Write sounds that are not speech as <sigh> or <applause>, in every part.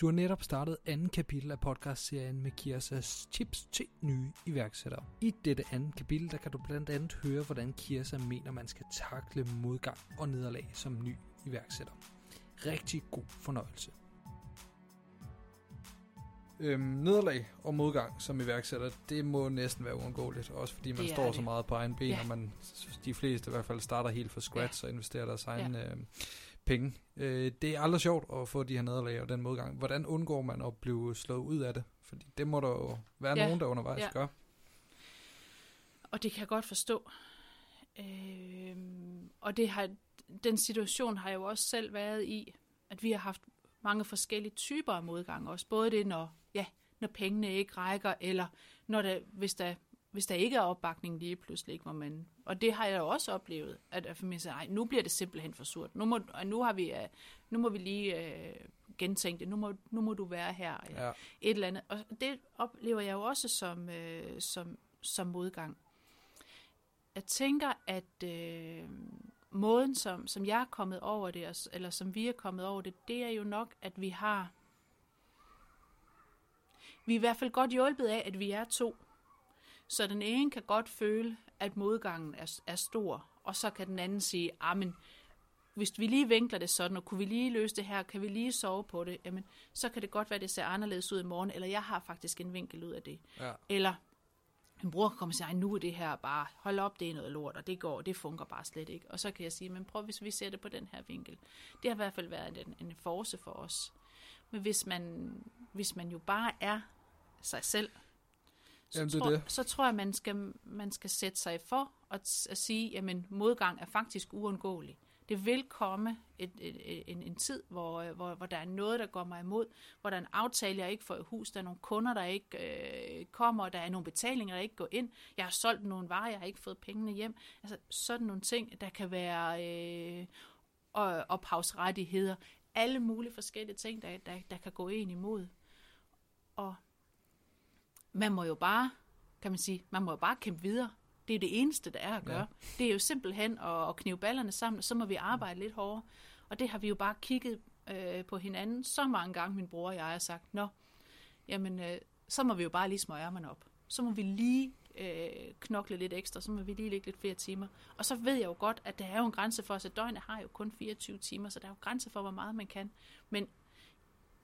Du har netop startet anden kapitel af podcastserien med Kirsas tips til nye iværksættere. I dette andet kapitel, der kan du blandt andet høre, hvordan Kirsa mener, man skal takle modgang og nederlag som ny iværksætter. Rigtig god fornøjelse. Øhm, nederlag og modgang som iværksætter, det må næsten være uundgåeligt, også fordi man står det. så meget på egen ben, Ja. og man, de fleste i hvert fald starter helt fra scratch og investerer deres egen Ja. øh, penge. Øh, det er aldrig sjovt at få de her nederlag og den modgang. Hvordan undgår man at blive slået ud af det? Fordi det må der jo være Ja. nogen, der undervejs Ja. gør. Og det kan jeg godt forstå. Øhm, og det har, den situation har jeg jo også selv været i, at vi har haft mange forskellige typer af modgang også. Både det, når, ja, når pengene ikke rækker, eller når der, hvis, der, hvis der ikke er opbakning lige pludselig. Hvor man, og det har jeg jo også oplevet, at, familien siger, "Ej, nu bliver det simpelthen for surt. Nu må, nu, har vi, øh, nu må vi lige øh, gentænke det. Nu må, nu må du være her. Ja. et eller andet. Og det oplever jeg jo også som, øh, som, som modgang. Jeg tænker, at øh, måden, som, som jeg er kommet over det, og- eller som vi er kommet over det, det er jo nok, at vi har... Vi er i hvert fald godt hjulpet af, at vi er to. Så den ene kan godt føle, at modgangen er, er stor, og så kan den anden sige, ah, men hvis vi lige vinkler det sådan, og kunne vi lige løse det her, kan vi lige sove på det, jamen, så kan det godt være, at det ser anderledes ud i morgen, eller jeg har faktisk en vinkel ud af det. Ja. Eller min bror kan komme og sige, "Ej, nu er det her bare, hold op, det er noget lort, og det går, det fungerer bare slet ikke. Og så kan jeg sige, men prøv hvis vi ser det på den her vinkel. Det har i hvert fald været en, en force for os. Men hvis man, hvis man jo bare er sig selv, Jamen, er tror, det. så tror jeg, man skal, man skal sætte sig for at, at sige, jamen modgang er faktisk uundgåelig. Det vil komme et, et, en, en tid, hvor, hvor, hvor der er noget, der går mig imod, hvor der er en aftale, jeg ikke får i hus, der er nogle kunder, der ikke øh, kommer, der er nogle betalinger, der ikke går ind, jeg har solgt nogle varer, jeg har ikke fået pengene hjem. Altså sådan nogle ting, der kan være øh, og, ophavsrettigheder, alle mulige forskellige ting, der, der, der kan gå en imod. Og man må jo bare, kan man sige, man må jo bare kæmpe videre. Det er det eneste, der er at gøre. Ja. Det er jo simpelthen at, at knive ballerne sammen, og så må vi arbejde lidt hårdere. Og det har vi jo bare kigget øh, på hinanden så mange gange, min bror og jeg har sagt, nå, jamen, øh, så må vi jo bare lige smøge ærmerne op. Så må vi lige øh, knokle lidt ekstra, så må vi lige lægge lidt flere timer. Og så ved jeg jo godt, at der er jo en grænse for os, at døgnet har jo kun 24 timer, så der er jo grænse for, hvor meget man kan. Men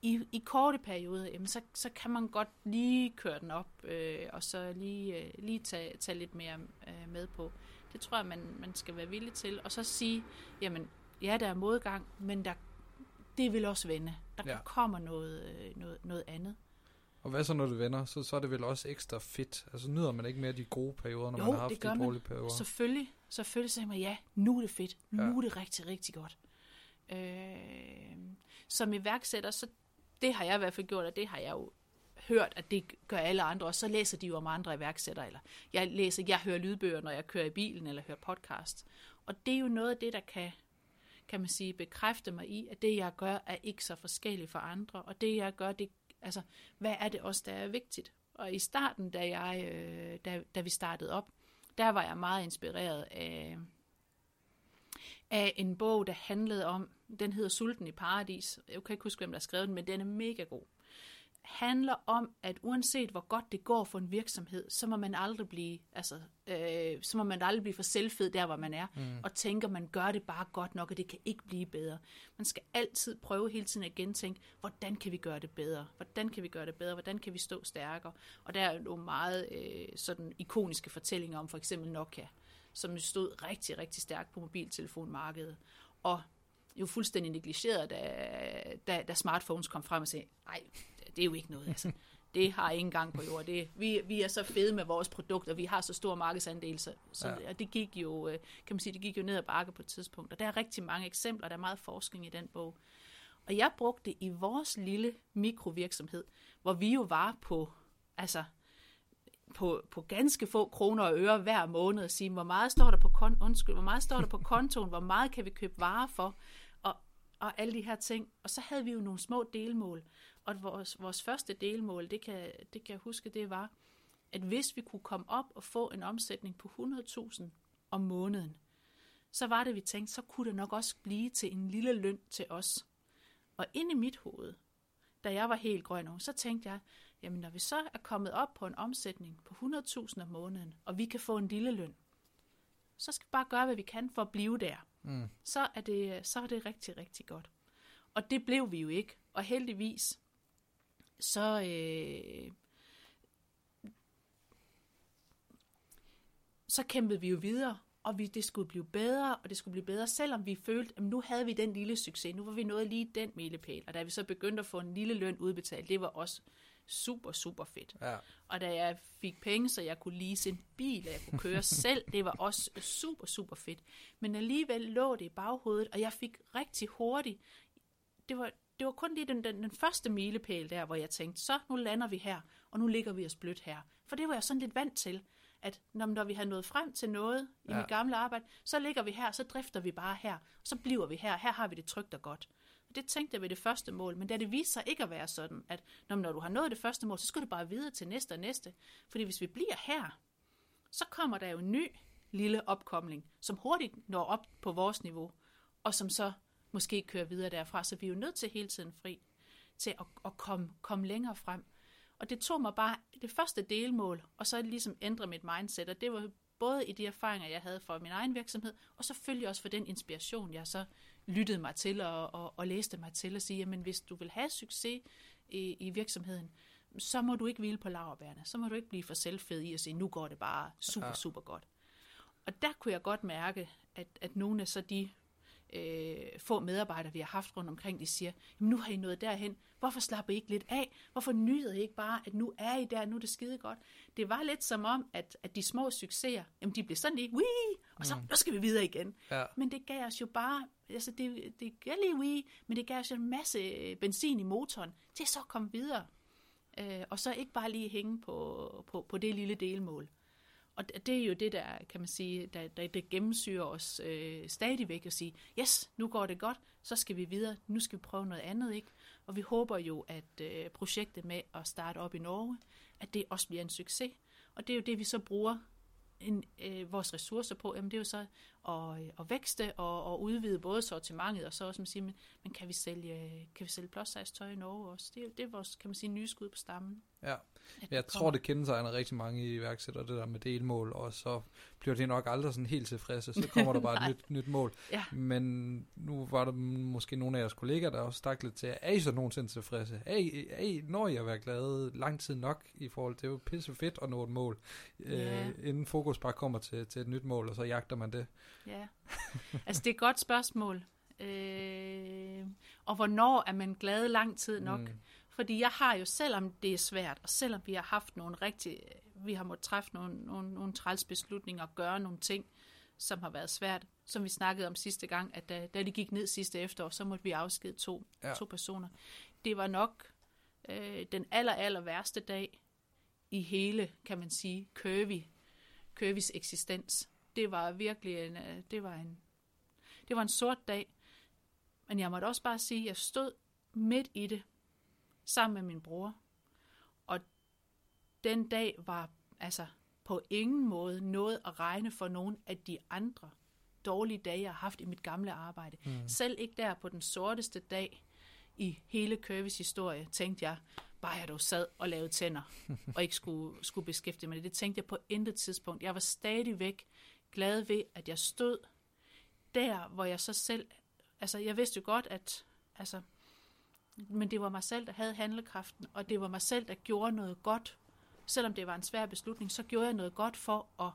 i, i korte perioder, jamen, så, så kan man godt lige køre den op, øh, og så lige, øh, lige tage, tage lidt mere øh, med på. Det tror jeg, man, man skal være villig til. Og så sige, jamen, ja, der er modgang, men der, det vil også vende. Der Ja. kommer noget, øh, noget, noget andet. Og hvad så, når det vender? Så, så er det vel også ekstra fedt. Altså nyder man ikke mere de gode perioder, når Jo, man har haft de dårlige perioder? Selvfølgelig, selvfølgelig siger man, ja, nu er det fedt. Nu Ja. er det rigtig, rigtig godt. Øh, som iværksætter, så det har jeg i hvert fald gjort, og det har jeg jo hørt, at det gør alle andre, og så læser de jo om andre iværksættere, eller jeg læser, jeg hører lydbøger, når jeg kører i bilen, eller hører podcast. Og det er jo noget af det, der kan, kan man sige, bekræfte mig i, at det, jeg gør, er ikke så forskelligt for andre, og det, jeg gør, det, altså, hvad er det også, der er vigtigt? Og i starten, da, jeg, øh, da, da vi startede op, der var jeg meget inspireret af, af en bog, der handlede om, den hedder Sulten i Paradis. Jeg kan ikke huske, hvem der har skrevet den, men den er mega god. Handler om, at uanset hvor godt det går for en virksomhed, så må man aldrig blive, altså, øh, så må man aldrig blive for selvfed der, hvor man er, mm. og tænker, man gør det bare godt nok, og det kan ikke blive bedre. Man skal altid prøve hele tiden at gentænke, hvordan kan vi gøre det bedre? Hvordan kan vi gøre det bedre? Hvordan kan vi stå stærkere? Og der er jo meget øh, sådan ikoniske fortællinger om for eksempel Nokia, som stod rigtig, rigtig stærkt på mobiltelefonmarkedet. Og jo fuldstændig negligeret, da, da, da smartphones kom frem og sagde, nej, det er jo ikke noget. Altså. Det har ingen gang på jord. Det, vi, vi er så fede med vores produkter, vi har så stor markedsandel, så, så Ja. og det gik jo, øh, kan man sige, det gik jo ned ad bakke på et tidspunkt. Og der er rigtig mange eksempler, der er meget forskning i den bog. Og jeg brugte det i vores lille mikrovirksomhed, hvor vi jo var på, altså, på, på ganske få kroner og øre hver måned og sige, hvor meget står der på, kon- undskyld, hvor meget står der på <laughs> kontoen, hvor meget kan vi købe varer for, og, og alle de her ting. Og så havde vi jo nogle små delmål. Og vores, vores første delmål, det kan, det kan jeg huske, det var, at hvis vi kunne komme op og få en omsætning på 100.000 om måneden, så var det, vi tænkte, så kunne det nok også blive til en lille løn til os. Og inde i mit hoved, da jeg var helt grøn så tænkte jeg, jamen når vi så er kommet op på en omsætning på 100.000 om måneden, og vi kan få en lille løn, så skal vi bare gøre, hvad vi kan for at blive der. Mm. Så, er det, så er det rigtig, rigtig godt. Og det blev vi jo ikke. Og heldigvis, så, øh, så kæmpede vi jo videre, og vi, det skulle blive bedre, og det skulle blive bedre, selvom vi følte, at nu havde vi den lille succes, nu var vi nået lige den milepæl, og da vi så begyndte at få en lille løn udbetalt, det var også super, super fedt. Ja. Og da jeg fik penge, så jeg kunne lease en bil, og jeg kunne køre <laughs> selv, det var også super, super fedt. Men alligevel lå det i baghovedet, og jeg fik rigtig hurtigt, det var, det var kun lige den, den, den første milepæl der, hvor jeg tænkte, så nu lander vi her, og nu ligger vi os blødt her. For det var jeg sådan lidt vant til, at når, når vi har nået frem til noget i Ja. mit gamle arbejde, så ligger vi her, så drifter vi bare her, så bliver vi her, her har vi det trygt og godt. Det tænkte jeg ved det første mål, men da det viste sig ikke at være sådan, at når, når du har nået det første mål, så skal du bare videre til næste og næste. Fordi hvis vi bliver her, så kommer der jo en ny lille opkomling, som hurtigt når op på vores niveau, og som så måske kører videre derfra. Så vi er jo nødt til hele tiden fri til at, at komme, komme længere frem. Og det tog mig bare det første delmål, og så ligesom ændre mit mindset, og det var både i de erfaringer, jeg havde fra min egen virksomhed, og selvfølgelig også for den inspiration, jeg så lyttede mig til og, og, og læste mig til at sige, jamen hvis du vil have succes i, i virksomheden, så må du ikke hvile på laverbærene. Så må du ikke blive for selvfed i at sige, nu går det bare super, Ja. super godt. Og der kunne jeg godt mærke, at, at nogle af så de øh, få medarbejdere, vi har haft rundt omkring, de siger, jamen nu har I nået derhen, hvorfor slapper I ikke lidt af? Hvorfor nyder I ikke bare, at nu er I der, nu er det skide godt? Det var lidt som om, at, at de små succeser, jamen de blev sådan lige, Wii! og så, nu skal vi videre igen. Ja. Men det gav os jo bare, altså det, det gav lige Wii, men det gav os en masse øh, benzin i motoren, til så at komme videre. Øh, og så ikke bare lige hænge på, på, på det lille delmål. Og det det er jo det, der kan man sige, der, der, der gennemsyrer os øh, stadigvæk at sige, yes, nu går det godt, så skal vi videre, nu skal vi prøve noget andet, ikke? Og vi håber jo, at øh, projektet med at starte op i Norge, at det også bliver en succes. Og det er jo det, vi så bruger en, øh, vores ressourcer på, jamen det er jo så at, øh, at vækste og, og udvide både sortimentet, og så også man siger, men, men kan vi sælge, kan vi sælge plus size tøj i Norge også? Det, er- det er vores, kan man sige, nye skud på stammen. Ja. Jeg det tror, det kendetegner rigtig mange iværksættere, det der med delmål, og så bliver de nok aldrig sådan helt tilfredse. Så kommer der <laughs> bare et nyt, nyt mål. Ja. Men nu var der måske nogle af jeres kollegaer, der også stak lidt til, er I så nogensinde tilfredse? Er I, er I, når I at være glade lang tid nok i forhold til, det er jo pisse fedt at nå et mål, Ja. øh, inden fokus bare kommer til, til et nyt mål, og så jagter man det. Ja, altså det er et godt spørgsmål. Øh, og hvornår er man glad lang tid nok? Mm. Fordi jeg har jo, selvom det er svært, og selvom vi har haft nogle rigtig, vi har måttet træffe nogle, nogle, nogle træls beslutninger og gøre nogle ting, som har været svært, som vi snakkede om sidste gang, at da, da det gik ned sidste efterår, så måtte vi afskede to, Ja. to personer. Det var nok øh, den aller, aller værste dag i hele, kan man sige, Curvy, Curvys eksistens. Det var virkelig en, øh, det var en, det var en sort dag. Men jeg måtte også bare sige, at jeg stod midt i det, sammen med min bror. Og den dag var altså på ingen måde noget at regne for nogen af de andre dårlige dage, jeg har haft i mit gamle arbejde. Mm. Selv ikke der på den sorteste dag i hele Curvys historie, tænkte jeg, bare jeg dog sad og lavede tænder, <laughs> og ikke skulle, skulle beskæftige mig med det. Det tænkte jeg på intet tidspunkt. Jeg var stadigvæk glad ved, at jeg stod der, hvor jeg så selv, altså jeg vidste jo godt, at, altså, men det var mig selv, der havde handlekraften, og det var mig selv, der gjorde noget godt. Selvom det var en svær beslutning, så gjorde jeg noget godt for at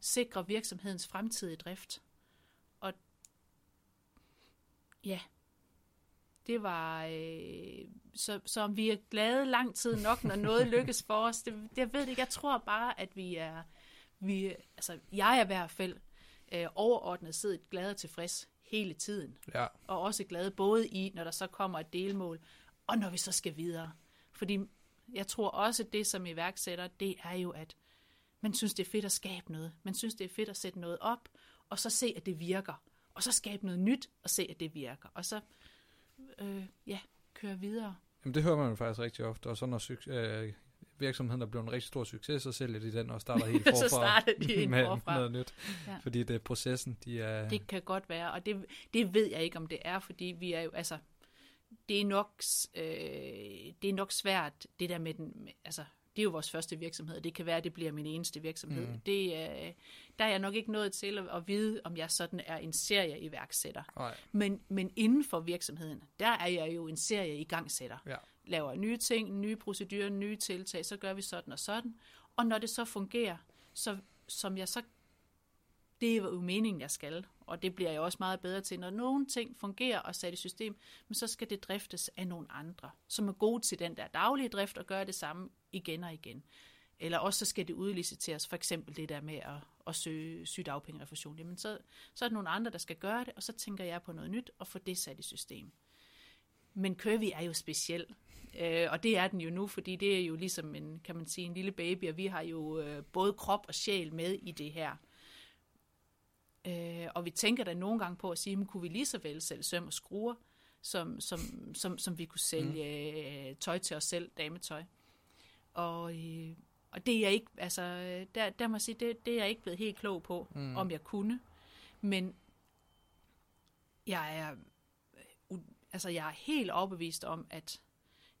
sikre virksomhedens fremtidige drift. Og ja, det var, øh, så, så om vi er glade lang tid nok, når noget <laughs> lykkes for os, det, jeg ved det ikke. Jeg tror bare, at vi er, vi, altså jeg er i hvert fald øh, overordnet set glad og tilfreds hele tiden Ja, og også glade både i, når der så kommer et delmål, og når vi så skal videre. Fordi jeg tror også, at det som iværksætter, det er jo, at man synes, det er fedt at skabe noget. Man synes, det er fedt at sætte noget op, og så se, at det virker. Og så skabe noget nyt, og se, at det virker. Og så, øh, ja, køre videre. Jamen, det hører man jo faktisk rigtig ofte, og så når øh, virksomheden er blevet en rigtig stor succes, så sælger de den og starter <laughs> helt forfra Så starter de <laughs> helt med forfra. noget nyt. Ja. Fordi det er processen, de er... Det kan godt være, og det, det ved jeg ikke, om det er, fordi vi er jo, altså, det er nok, øh, det er nok svært, det der med den, altså, det er jo vores første virksomhed, det kan være, at det bliver min eneste virksomhed. Mm. Det, øh, der er jeg nok ikke nået til at, at vide, om jeg sådan er en serie iværksætter. Men, men inden for virksomheden, der er jeg jo en serie igangsætter. Ja. Laver nye ting, nye procedurer, nye tiltag, så gør vi sådan og sådan. Og når det så fungerer, så som jeg så det er jo meningen, jeg skal, og det bliver jeg også meget bedre til. Når nogle ting fungerer og sat i system, men så skal det driftes af nogle andre, som er gode til den der daglige drift og gøre det samme igen og igen. Eller også så skal det udliciteres, for eksempel det der med at, at søge sygdagpengerefusion. Jamen så, så er der nogle andre, der skal gøre det, og så tænker jeg på noget nyt og få det sat i system. Men Curvy er jo speciel, øh, og det er den jo nu, fordi det er jo ligesom en, kan man sige, en lille baby, og vi har jo øh, både krop og sjæl med i det her. Øh, og vi tænker da nogle gange på at sige, men kunne vi lige så vel sælge søm og skruer, som, som, som, som vi kunne sælge mm. tøj til os selv, dametøj. Og, øh, og det er jeg ikke, altså, der, der må jeg sige, det, det er jeg ikke blevet helt klog på, mm. om jeg kunne. Men jeg er, altså, jeg er helt overbevist om, at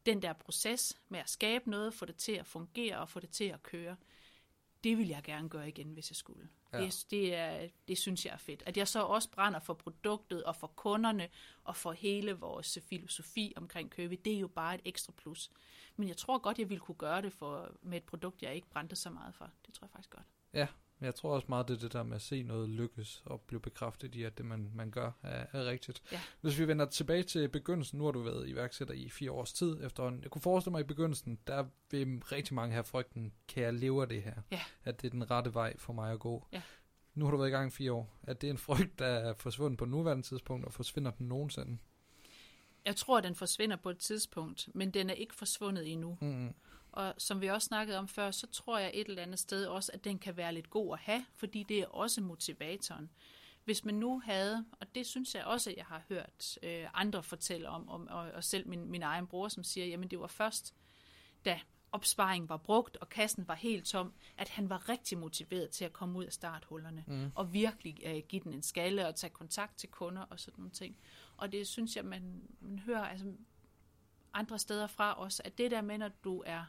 den der proces med at skabe noget, få det til at fungere og få det til at køre, det vil jeg gerne gøre igen, hvis jeg skulle. Ja. Det, det, er, det synes jeg er fedt. At jeg så også brænder for produktet og for kunderne og for hele vores filosofi omkring købe, det er jo bare et ekstra plus. Men jeg tror godt, jeg ville kunne gøre det for, med et produkt, jeg ikke brændte så meget for. Det tror jeg faktisk godt. Ja, jeg tror også meget, det er det der med at se noget lykkes og blive bekræftet i, at det, man, man gør, er, er rigtigt. Ja. Hvis vi vender tilbage til begyndelsen, nu har du været iværksætter i fire års tid efterhånden. Jeg kunne forestille mig i begyndelsen, der vil rigtig mange have frygten, kan jeg leve af det her? Ja. At det er den rette vej for mig at gå. Ja. Nu har du været i gang i fire år. Er det en frygt, der er forsvundet på nuværende tidspunkt, og forsvinder den nogensinde? Jeg tror, den forsvinder på et tidspunkt, men den er ikke forsvundet endnu. Mm. Og som vi også snakkede om før, så tror jeg et eller andet sted også, at den kan være lidt god at have, fordi det er også motivatoren. Hvis man nu havde, og det synes jeg også, at jeg har hørt øh, andre fortælle om, om og, og selv min, min egen bror, som siger, jamen det var først, da opsparingen var brugt, og kassen var helt tom, at han var rigtig motiveret til at komme ud af starthullerne, mm. og virkelig øh, give den en skalle, og tage kontakt til kunder og sådan nogle ting. Og det synes jeg, man, man hører altså, andre steder fra også, at det der med, når du er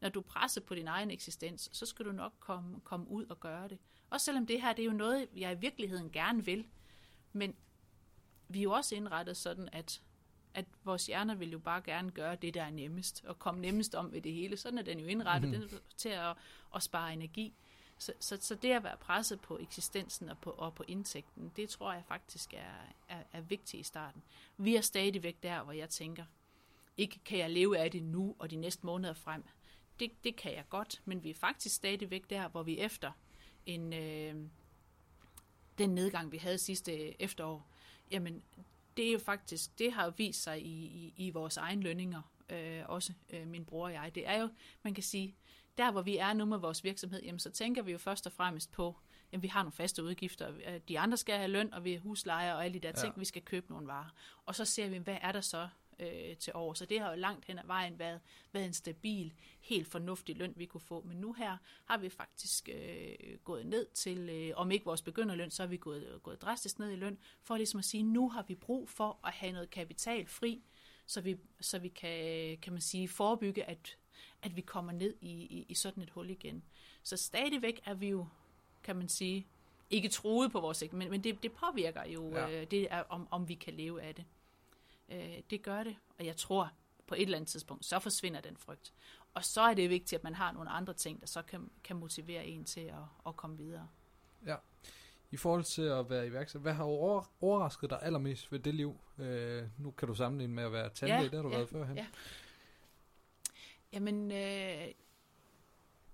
når du presser på din egen eksistens, så skal du nok komme, komme ud og gøre det. Også selvom det her, det er jo noget, jeg i virkeligheden gerne vil. Men vi er jo også indrettet sådan, at, at vores hjerner vil jo bare gerne gøre det, der er nemmest, og komme nemmest om ved det hele. Sådan er den jo indrettet mm-hmm. den til at, at spare energi. Så, så, så det at være presset på eksistensen og på, og på indtægten, det tror jeg faktisk er, er, er vigtigt i starten. Vi er stadigvæk der, hvor jeg tænker, ikke kan jeg leve af det nu og de næste måneder frem det, det kan jeg godt, men vi er faktisk stadigvæk der, hvor vi efter en, øh, den nedgang, vi havde sidste efterår, jamen det er jo faktisk, det har jo vist sig i, i, i vores egen lønninger, øh, også øh, min bror og jeg. Det er jo, man kan sige, der hvor vi er nu med vores virksomhed, jamen så tænker vi jo først og fremmest på, at vi har nogle faste udgifter. De andre skal have løn, og vi har husleje og alle de der ting, ja. vi skal købe nogle varer. Og så ser vi, hvad er der så øh, til år. Så det har jo langt hen ad vejen været, været en stabil, helt fornuftig løn, vi kunne få. Men nu her har vi faktisk øh, gået ned til, øh, om ikke vores begynderløn, så har vi gået, gået drastisk ned i løn, for ligesom at sige, nu har vi brug for at have noget kapital fri, så vi, så vi kan, kan man sige, forebygge, at, at vi kommer ned i, i, i sådan et hul igen. Så stadigvæk er vi jo, kan man sige, ikke troet på vores men, men det, det påvirker jo, ja. øh, det er, om, om vi kan leve af det. Øh, det gør det, og jeg tror, på et eller andet tidspunkt, så forsvinder den frygt. Og så er det vigtigt, at man har nogle andre ting, der så kan, kan motivere en til at, at komme videre. Ja. I forhold til at være iværksætter, hvad har over, overrasket dig allermest ved det liv? Øh, nu kan du sammenligne med at være tandlæge, ja, det har du ja, været førhen. Ja. Jamen, øh,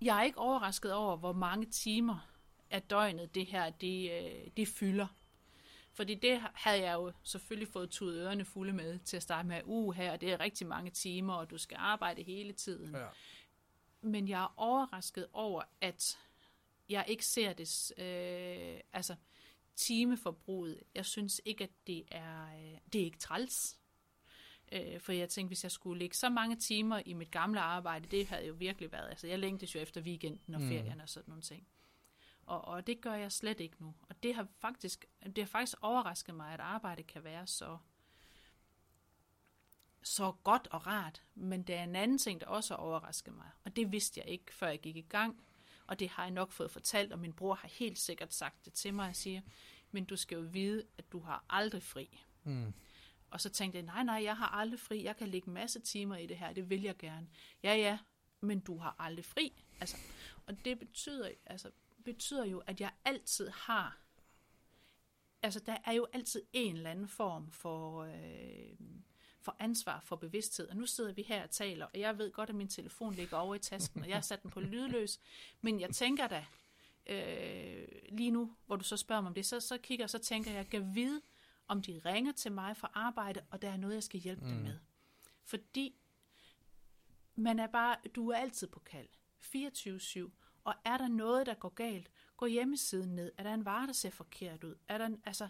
jeg er ikke overrasket over, hvor mange timer af døgnet det her, det, øh, det fylder. Fordi det havde jeg jo selvfølgelig fået tudet ørerne fulde med til at starte med, uh her, det er rigtig mange timer, og du skal arbejde hele tiden. Ja. Men jeg er overrasket over, at jeg ikke ser det, øh, altså timeforbruget, jeg synes ikke, at det er, øh, det er ikke træls. Øh, for jeg tænkte, hvis jeg skulle lægge så mange timer i mit gamle arbejde, det havde jo virkelig været, altså jeg længtes jo efter weekenden og mm. ferien og sådan nogle ting. Og, og det gør jeg slet ikke nu. Og det har faktisk, det har faktisk overrasket mig, at arbejde kan være så så godt og rart, men der er en anden ting, der også overraskede mig, og det vidste jeg ikke, før jeg gik i gang, og det har jeg nok fået fortalt, og min bror har helt sikkert sagt det til mig, og siger, men du skal jo vide, at du har aldrig fri. Mm. Og så tænkte jeg, nej, nej, jeg har aldrig fri, jeg kan lægge masse timer i det her, det vil jeg gerne. Ja, ja, men du har aldrig fri. Altså, og det betyder, altså, betyder jo, at jeg altid har, altså der er jo altid en eller anden form for, øh, for ansvar for bevidsthed. Og nu sidder vi her og taler, og jeg ved godt, at min telefon ligger over i tasken, og jeg har sat den på lydløs. Men jeg tænker da, øh, lige nu, hvor du så spørger mig om det, så, så kigger jeg, så tænker jeg, jeg kan vide, om de ringer til mig fra arbejde, og der er noget, jeg skal hjælpe mm. dem med. Fordi man er bare, du er altid på kald. 24-7. Og er der noget, der går galt, gå hjemmesiden ned. Er der en vare, der ser forkert ud? Er der en, altså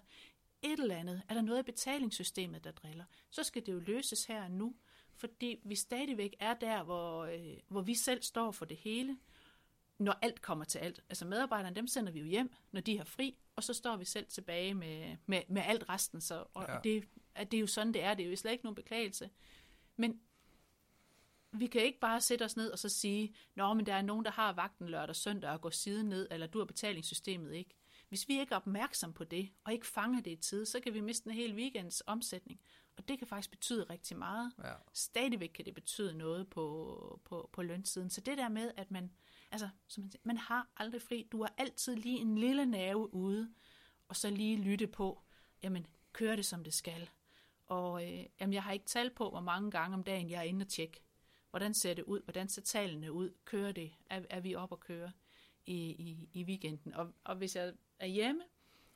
et eller andet? Er der noget i betalingssystemet, der driller? Så skal det jo løses her og nu. Fordi vi stadigvæk er der, hvor, øh, hvor vi selv står for det hele, når alt kommer til alt. Altså medarbejderne, dem sender vi jo hjem, når de har fri, og så står vi selv tilbage med, med, med alt resten. Så, og ja. det, at det er jo sådan, det er. Det er jo slet ikke nogen beklagelse. Men vi kan ikke bare sætte os ned og så sige, Nå, men der er nogen, der har vagten lørdag og søndag og går siden ned, eller du har betalingssystemet ikke. Hvis vi ikke er opmærksom på det, og ikke fanger det i tid, så kan vi miste en hel weekends omsætning. Og det kan faktisk betyde rigtig meget. Ja. Stadigvæk kan det betyde noget på, på, på lønsiden. Så det der med, at man, altså, som man, siger, man har aldrig fri. Du har altid lige en lille nerve ude, og så lige lytte på, jamen, kører det som det skal. Og øh, jamen, jeg har ikke talt på, hvor mange gange om dagen jeg er inde og tjekke Hvordan ser det ud? Hvordan ser tallene ud? Kører det? Er, er vi op og køre i, i, i weekenden? Og, og hvis jeg er hjemme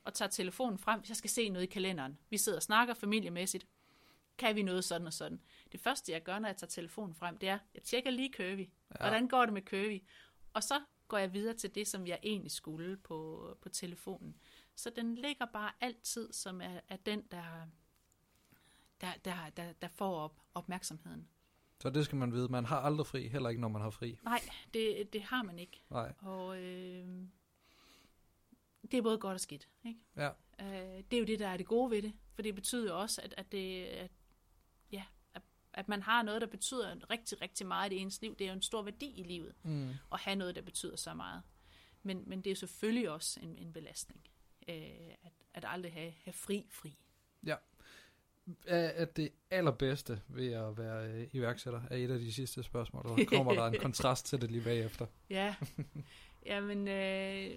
og tager telefonen frem, hvis jeg skal se noget i kalenderen, vi sidder og snakker familiemæssigt, kan vi noget sådan og sådan. Det første, jeg gør, når jeg tager telefonen frem, det er, jeg tjekker lige Curvy. Ja. Hvordan går det med Curvy? Og så går jeg videre til det, som jeg egentlig skulle på, på telefonen. Så den ligger bare altid, som er, er den, der, der, der, der, der får op, opmærksomheden. Så det skal man vide. Man har aldrig fri, heller ikke når man har fri. Nej, det, det har man ikke. Nej. Og øh, det er både godt og skidt. Ikke? Ja. Øh, det er jo det, der er det gode ved det. For det betyder jo også, at, at, det, at, ja, at, at man har noget, der betyder rigtig, rigtig meget i ens liv. Det er jo en stor værdi i livet mm. at have noget, der betyder så meget. Men, men det er selvfølgelig også en, en belastning. Øh, at, at aldrig have, have fri, fri. Ja er, at det allerbedste ved at være øh, iværksætter, er et af de sidste spørgsmål, og kommer der en <laughs> kontrast til det lige bagefter. Ja, <laughs> jamen, øh,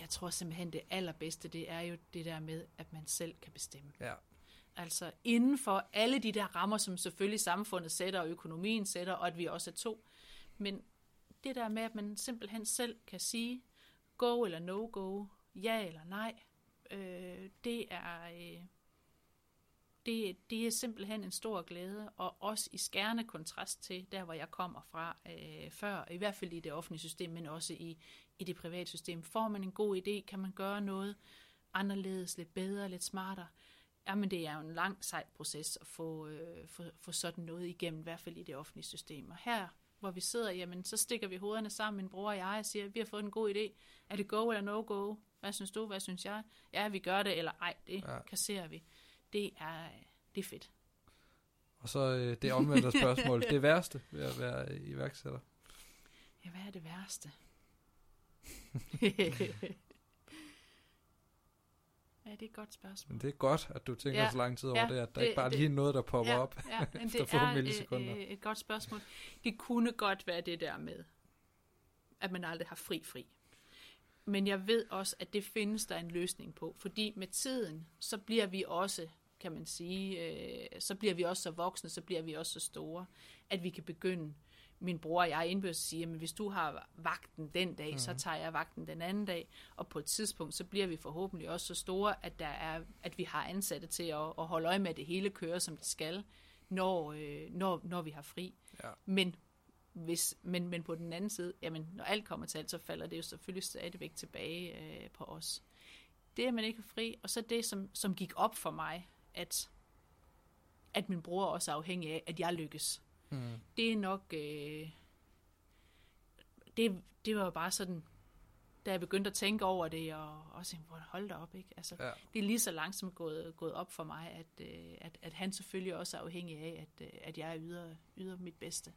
jeg tror simpelthen det allerbedste, det er jo det der med, at man selv kan bestemme. Ja. Altså inden for alle de der rammer, som selvfølgelig samfundet sætter, og økonomien sætter, og at vi også er to. Men det der med, at man simpelthen selv kan sige, go eller no go, ja eller nej, øh, det er... Øh, det, det er simpelthen en stor glæde, og også i skærende kontrast til der, hvor jeg kommer fra øh, før, i hvert fald i det offentlige system, men også i, i det private system. Får man en god idé, kan man gøre noget anderledes, lidt bedre, lidt smartere. Jamen, det er jo en lang, sej proces at få, øh, få, få sådan noget igennem, i hvert fald i det offentlige system. Og her, hvor vi sidder, jamen, så stikker vi hovederne sammen, min bror og jeg, og siger, vi har fået en god idé. Er det go eller no go? Hvad synes du? Hvad synes jeg? Ja, vi gør det, eller ej, det ja. kasserer vi det er, det er fedt. Og så øh, det omvendte spørgsmål. det værste ved at være iværksætter? Ja, hvad er det værste? <laughs> Ja, det er et godt spørgsmål. Men det er godt, at du tænker ja, så lang tid over ja, det, at der det, ikke bare det, lige noget, der popper ja, op ja, <laughs> men efter det få er millisekunder. Et, et godt spørgsmål. Det kunne godt være det der med, at man aldrig har fri-fri. Men jeg ved også, at det findes der en løsning på, fordi med tiden, så bliver vi også kan man sige, øh, så bliver vi også så voksne, så bliver vi også så store, at vi kan begynde, min bror og jeg indbyrdes sige, at hvis du har vagten den dag, mm. så mhm. tager jeg vagten den anden dag, og på et tidspunkt, så bliver vi forhåbentlig også så store, at, der er, at vi har ansatte til at, at holde øje med, at det hele kører, som det skal, når, øh, når, når vi har fri. Ja. Men hvis, men, men på den anden side, jamen, når alt kommer til alt, så falder det jo selvfølgelig stadigvæk tilbage øh, på os. Det, at man ikke er fri, og så det, som, som gik op for mig, at, at min bror også er afhængig af, at jeg lykkes. Mm. Det er nok... Øh, det, det var bare sådan da jeg begyndte at tænke over det, og også hold da op, ikke? Altså, Ja. det er lige så langsomt gået, gået op for mig, at, øh, at, at han selvfølgelig også er afhængig af, at, øh, at jeg yder, yder mit bedste.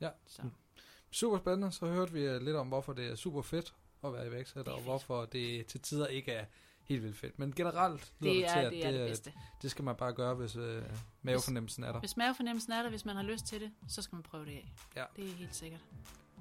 Ja. Så. Mm. Super spændende. Så hørte vi øh, lidt om, hvorfor det er super fedt at være iværksætter, er og hvorfor det til tider ikke er helt vildt fedt. Men generelt lyder Det det til, er, at det er det det, bedste. det skal man bare gøre, hvis øh, mavefornemmelsen er der. Hvis mavefornemmelsen er der, hvis man har lyst til det, så skal man prøve det af. Ja. Det er helt sikkert.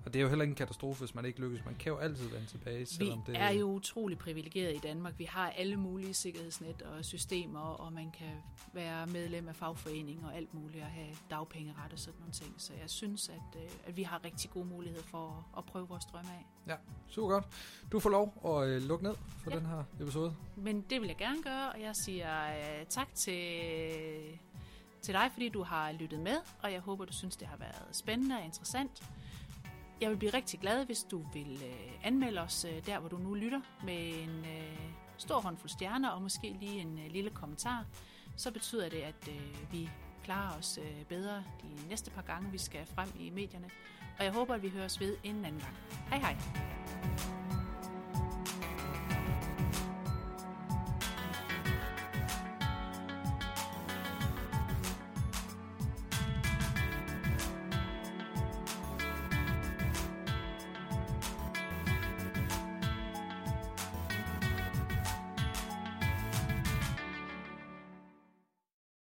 Og det er jo heller ikke en katastrofe, hvis man ikke lykkes. Man kan jo altid vende tilbage, Vi selvom det er jo utrolig privilegeret i Danmark. Vi har alle mulige sikkerhedsnet og systemer, og man kan være medlem af fagforening og alt muligt, og have dagpengeret og sådan nogle ting. Så jeg synes, at, øh, at vi har rigtig gode muligheder for at, at prøve vores drømme af. super godt. Du får lov at øh, lukke ned for Ja. den her episode. Men det vil jeg gerne gøre, og jeg siger øh, tak til, til dig, fordi du har lyttet med, og jeg håber, du synes, det har været spændende og interessant. Jeg vil blive rigtig glad, hvis du vil øh, anmelde os øh, der, hvor du nu lytter, med en øh, stor håndfuld stjerner og måske lige en øh, lille kommentar. Så betyder det, at øh, vi klarer os øh, bedre de næste par gange, vi skal frem i medierne. Og jeg håber, at vi høres ved en anden gang. Hej hej!